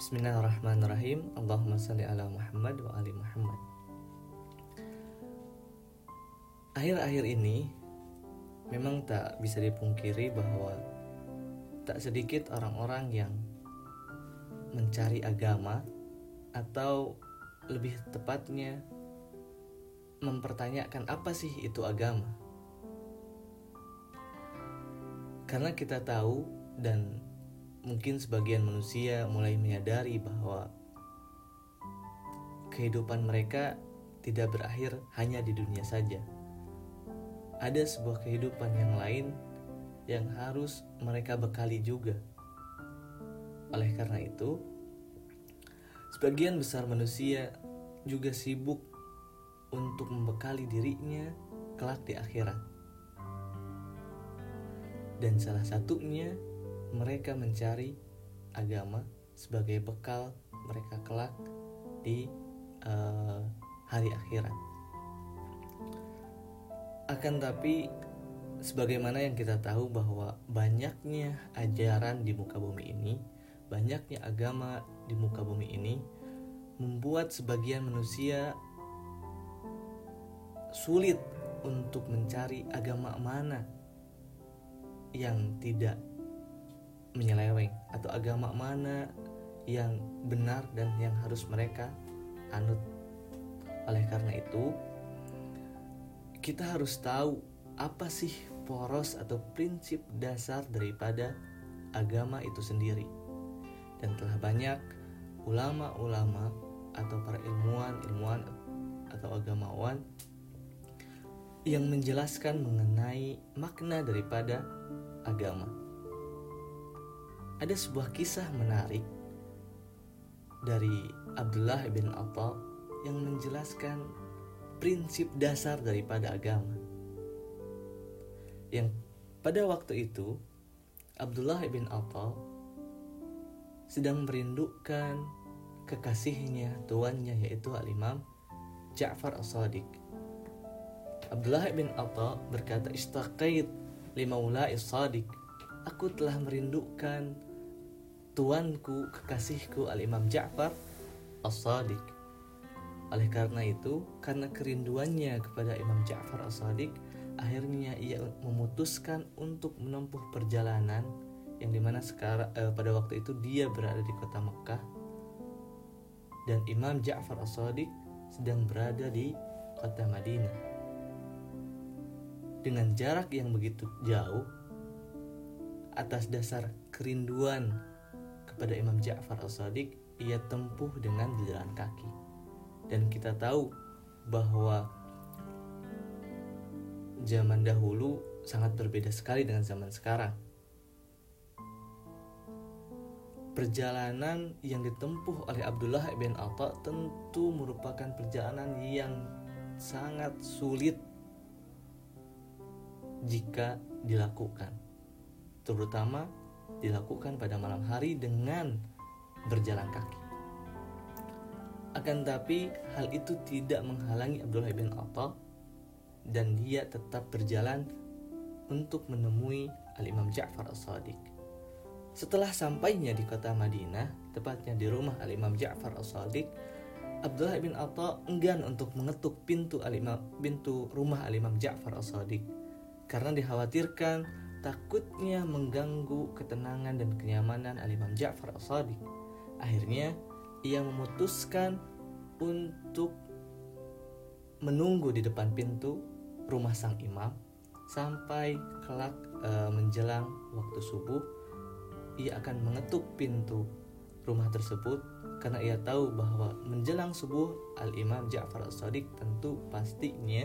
Bismillahirrahmanirrahim. Allahumma salli ala Muhammad wa ali Muhammad. Akhir-akhir ini Memang tak bisa dipungkiri bahwa Tak sedikit orang-orang yang Mencari agama Atau lebih tepatnya Mempertanyakan apa sih itu agama. Karena kita tahu dan mungkin sebagian manusia mulai menyadari bahwa kehidupan mereka tidak berakhir hanya di dunia saja. Ada sebuah kehidupan yang lain yang harus mereka bekali juga. Oleh karena itu, sebagian besar manusia juga sibuk untuk membekali dirinya kelak di akhirat. Dan salah satunya mereka mencari agama sebagai bekal mereka kelak di uh, hari akhirat. Akan tapi sebagaimana yang kita tahu bahwa banyaknya ajaran di muka bumi ini, banyaknya agama di muka bumi ini membuat sebagian manusia sulit untuk mencari agama mana yang tidak menyeleweng atau agama mana yang benar dan yang harus mereka anut. Oleh karena itu, kita harus tahu apa sih poros atau prinsip dasar daripada agama itu sendiri. Dan telah banyak ulama-ulama atau para ilmuwan-ilmuwan atau agamawan yang menjelaskan mengenai makna daripada agama ada sebuah kisah menarik dari Abdullah bin Atta yang menjelaskan prinsip dasar daripada agama. Yang pada waktu itu Abdullah bin Atta sedang merindukan kekasihnya tuannya yaitu Al-Imam Ja'far As-Sadiq. Abdullah bin Atta berkata istaqait lima As-Sadiq. Aku telah merindukan tuanku, kekasihku Al-Imam Ja'far As-Sadiq. Oleh karena itu, karena kerinduannya kepada Imam Ja'far As-Sadiq, akhirnya ia memutuskan untuk menempuh perjalanan yang di mana sekarang eh, pada waktu itu dia berada di kota Mekah dan Imam Ja'far As-Sadiq sedang berada di kota Madinah. Dengan jarak yang begitu jauh, atas dasar kerinduan kepada Imam Ja'far al-Sadiq ia tempuh dengan berjalan kaki. Dan kita tahu bahwa zaman dahulu sangat berbeda sekali dengan zaman sekarang. Perjalanan yang ditempuh oleh Abdullah bin Atta tentu merupakan perjalanan yang sangat sulit jika dilakukan, terutama dilakukan pada malam hari dengan berjalan kaki. Akan tapi hal itu tidak menghalangi Abdullah bin Atta dan dia tetap berjalan untuk menemui Al-Imam Ja'far As-Sadiq. Setelah sampainya di kota Madinah, tepatnya di rumah Al-Imam Ja'far As-Sadiq, Abdullah bin Atta enggan untuk mengetuk pintu Al-Imam pintu rumah Al-Imam Ja'far As-Sadiq karena dikhawatirkan takutnya mengganggu ketenangan dan kenyamanan Al-Imam Ja'far As-Sadiq. Akhirnya, ia memutuskan untuk menunggu di depan pintu rumah sang imam sampai kelak e, menjelang waktu subuh ia akan mengetuk pintu rumah tersebut karena ia tahu bahwa menjelang subuh Al-Imam Ja'far As-Sadiq tentu pastinya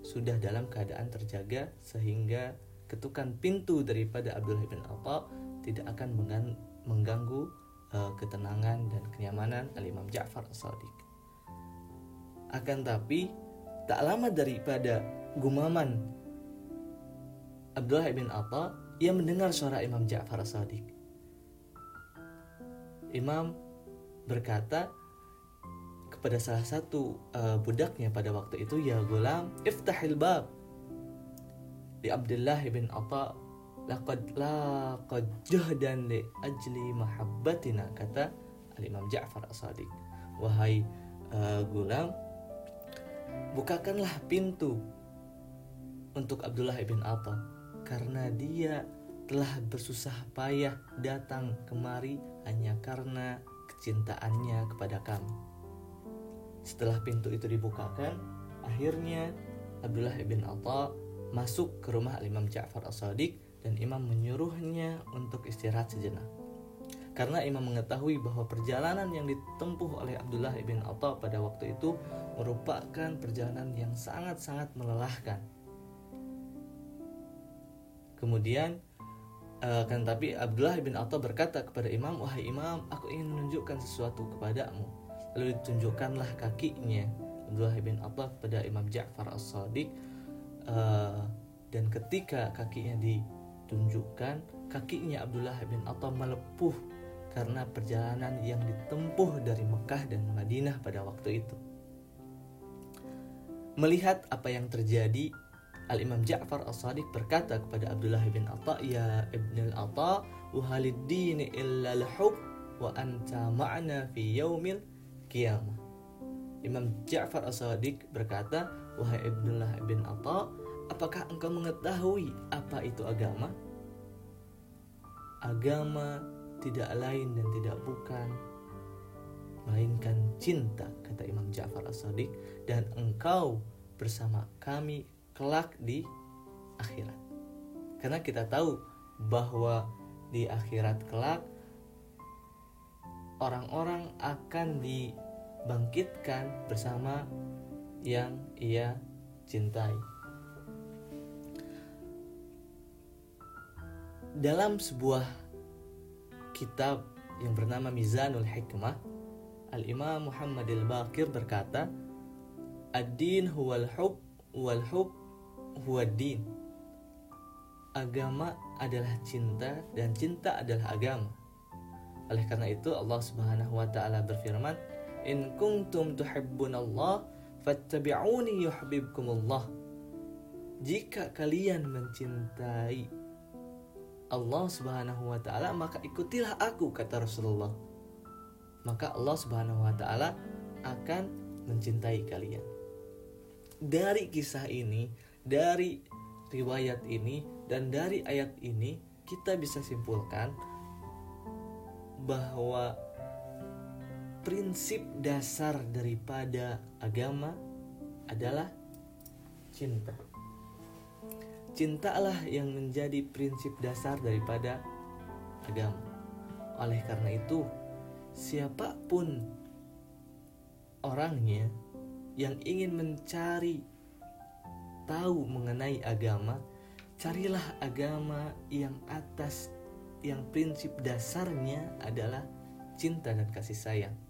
sudah dalam keadaan terjaga sehingga ketukan pintu daripada Abdullah bin Atta tidak akan mengganggu uh, ketenangan dan kenyamanan Al-Imam Ja'far As-Sadiq. Akan tapi tak lama daripada gumaman Abdullah bin Atta ia mendengar suara Imam Ja'far As-Sadiq. Imam berkata kepada salah satu uh, budaknya pada waktu itu ya gulam iftahil bab di Abdullah bin Atta laqad laqad jahdan li ajli mahabbatina kata Al-Imam Ja'far As-Sadiq. Wahai uh, gulam, bukakanlah pintu untuk Abdullah ibn Atta karena dia telah bersusah payah datang kemari hanya karena kecintaannya kepada kami. Setelah pintu itu dibukakan, akhirnya Abdullah ibn Atta masuk ke rumah Imam Ja'far As-Sadiq dan imam menyuruhnya untuk istirahat sejenak. Karena imam mengetahui bahwa perjalanan yang ditempuh oleh Abdullah ibn Atta pada waktu itu merupakan perjalanan yang sangat-sangat melelahkan. Kemudian uh, kan tapi Abdullah bin Atta berkata kepada imam, "Wahai imam, aku ingin menunjukkan sesuatu kepadamu." Lalu ditunjukkanlah kakinya Abdullah bin Atta kepada Imam Ja'far As-Sadiq uh, dan ketika kakinya ditunjukkan, kakinya Abdullah bin Atta melepuh karena perjalanan yang ditempuh dari Mekah dan Madinah pada waktu itu. Melihat apa yang terjadi, Al-Imam Ja'far As-Sadiq berkata kepada Abdullah bin Atta, "Ya Ibn al-Atta, uhaliddin illa al-hub wa anta ma'na fi yaumil qiyamah." Imam Ja'far As-Sadiq berkata, "Wahai Ibnullah bin Atta, apakah engkau mengetahui apa itu agama?" Agama tidak lain dan tidak bukan melainkan cinta kata Imam Ja'far As-Sadiq dan engkau bersama kami kelak di akhirat. Karena kita tahu bahwa di akhirat kelak orang-orang akan dibangkitkan bersama yang ia cintai. Dalam sebuah kitab yang bernama Mizanul Hikmah, Al-Imam Muhammad Al-Baqir berkata, Ad-din huwal hub wal hub huwa din. Agama adalah cinta dan cinta adalah agama. Oleh karena itu Allah Subhanahu wa taala berfirman, "In kuntum tuhibbunallah fattabi'uni yuhibbukumullah." Jika kalian mencintai Allah Subhanahu wa taala, maka ikutilah aku kata Rasulullah. Maka Allah Subhanahu wa taala akan mencintai kalian. Dari kisah ini, dari riwayat ini dan dari ayat ini kita bisa simpulkan bahwa prinsip dasar daripada agama adalah cinta. Cintalah yang menjadi prinsip dasar daripada agama. Oleh karena itu, siapa pun orangnya yang ingin mencari tahu mengenai agama, carilah agama yang atas yang prinsip dasarnya adalah cinta dan kasih sayang.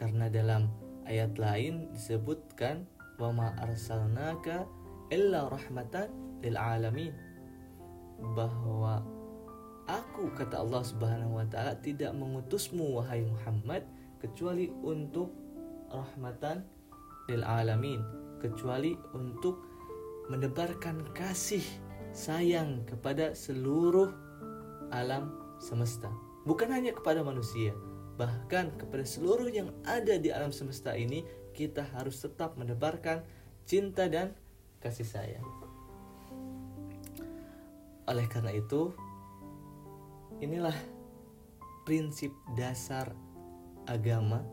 Karena dalam ayat lain disebutkan wa arsalnaka illa rahmatan lil alamin. Bahwa aku kata Allah Subhanahu wa taala tidak mengutusmu wahai Muhammad kecuali untuk rahmatan lil alamin kecuali untuk menebarkan kasih sayang kepada seluruh alam semesta. Bukan hanya kepada manusia bahkan kepada seluruh yang ada di alam semesta ini kita harus tetap menebarkan cinta dan kasih sayang. Oleh karena itu, inilah prinsip dasar agama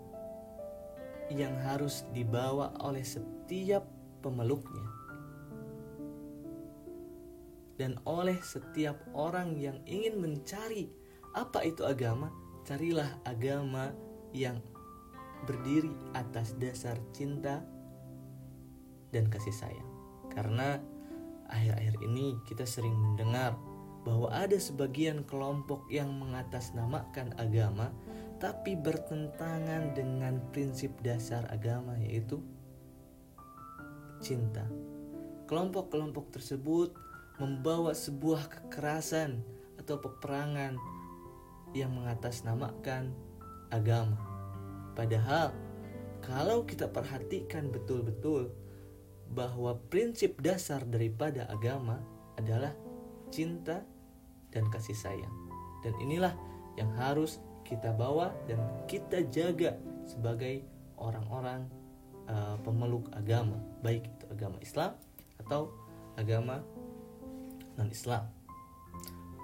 yang harus dibawa oleh setiap pemeluknya dan oleh setiap orang yang ingin mencari apa itu agama, carilah agama yang berdiri atas dasar cinta dan kasih sayang. Karena Akhir-akhir ini kita sering mendengar bahwa ada sebagian kelompok yang mengatasnamakan agama tapi bertentangan dengan prinsip dasar agama yaitu cinta. Kelompok-kelompok tersebut membawa sebuah kekerasan atau peperangan yang mengatasnamakan agama. Padahal kalau kita perhatikan betul-betul bahwa prinsip dasar daripada agama adalah cinta dan kasih sayang. Dan inilah yang harus kita bawa dan kita jaga sebagai orang-orang uh, pemeluk agama, baik itu agama Islam atau agama non-Islam.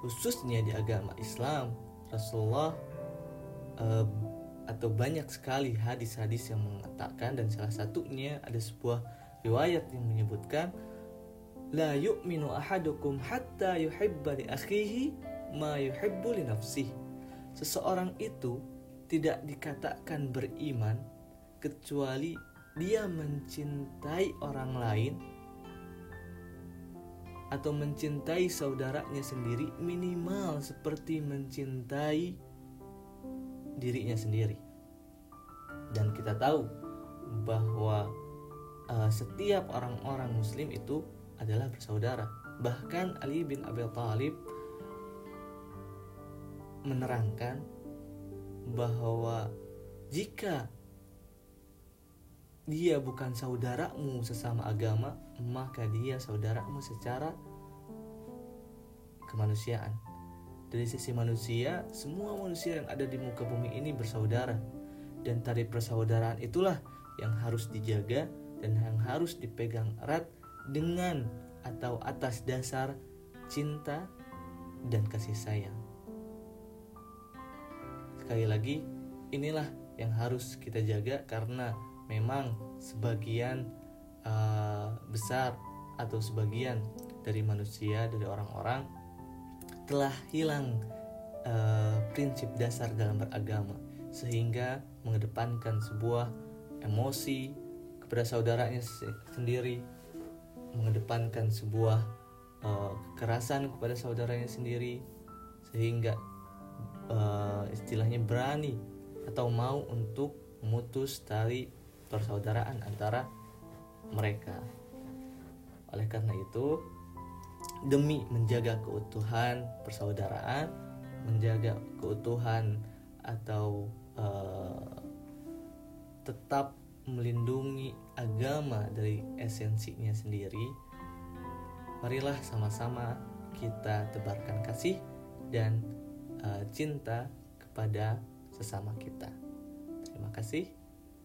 Khususnya di agama Islam, Rasulullah uh, atau banyak sekali hadis-hadis yang mengatakan dan salah satunya ada sebuah riwayat yang menyebutkan la yu'minu ahadukum hatta yuhibba li akhihi ma yuhibbu li nafsihi seseorang itu tidak dikatakan beriman kecuali dia mencintai orang lain atau mencintai saudaranya sendiri minimal seperti mencintai dirinya sendiri. Dan kita tahu bahwa uh, setiap orang-orang muslim itu adalah bersaudara. Bahkan Ali bin Abi Thalib menerangkan bahwa jika dia bukan saudaramu sesama agama, maka dia saudaramu secara kemanusiaan. Dari sisi manusia, semua manusia yang ada di muka bumi ini bersaudara. Dan tali persaudaraan itulah yang harus dijaga dan yang harus dipegang erat dengan atau atas dasar cinta dan kasih sayang. Sekali lagi, inilah yang harus kita jaga karena memang sebagian uh, besar atau sebagian dari manusia dari orang-orang telah hilang uh, prinsip dasar dalam beragama sehingga mengedepankan sebuah emosi kepada saudaranya sendiri mengedepankan sebuah uh, kekerasan kepada saudaranya sendiri sehingga uh, istilahnya berani atau mau untuk memutus tali persaudaraan antara mereka. Oleh karena itu, demi menjaga keutuhan persaudaraan, menjaga keutuhan atau uh, tetap melindungi agama dari esensinya sendiri, marilah sama-sama kita tebarkan kasih dan uh, cinta kepada sesama kita. Terima kasih.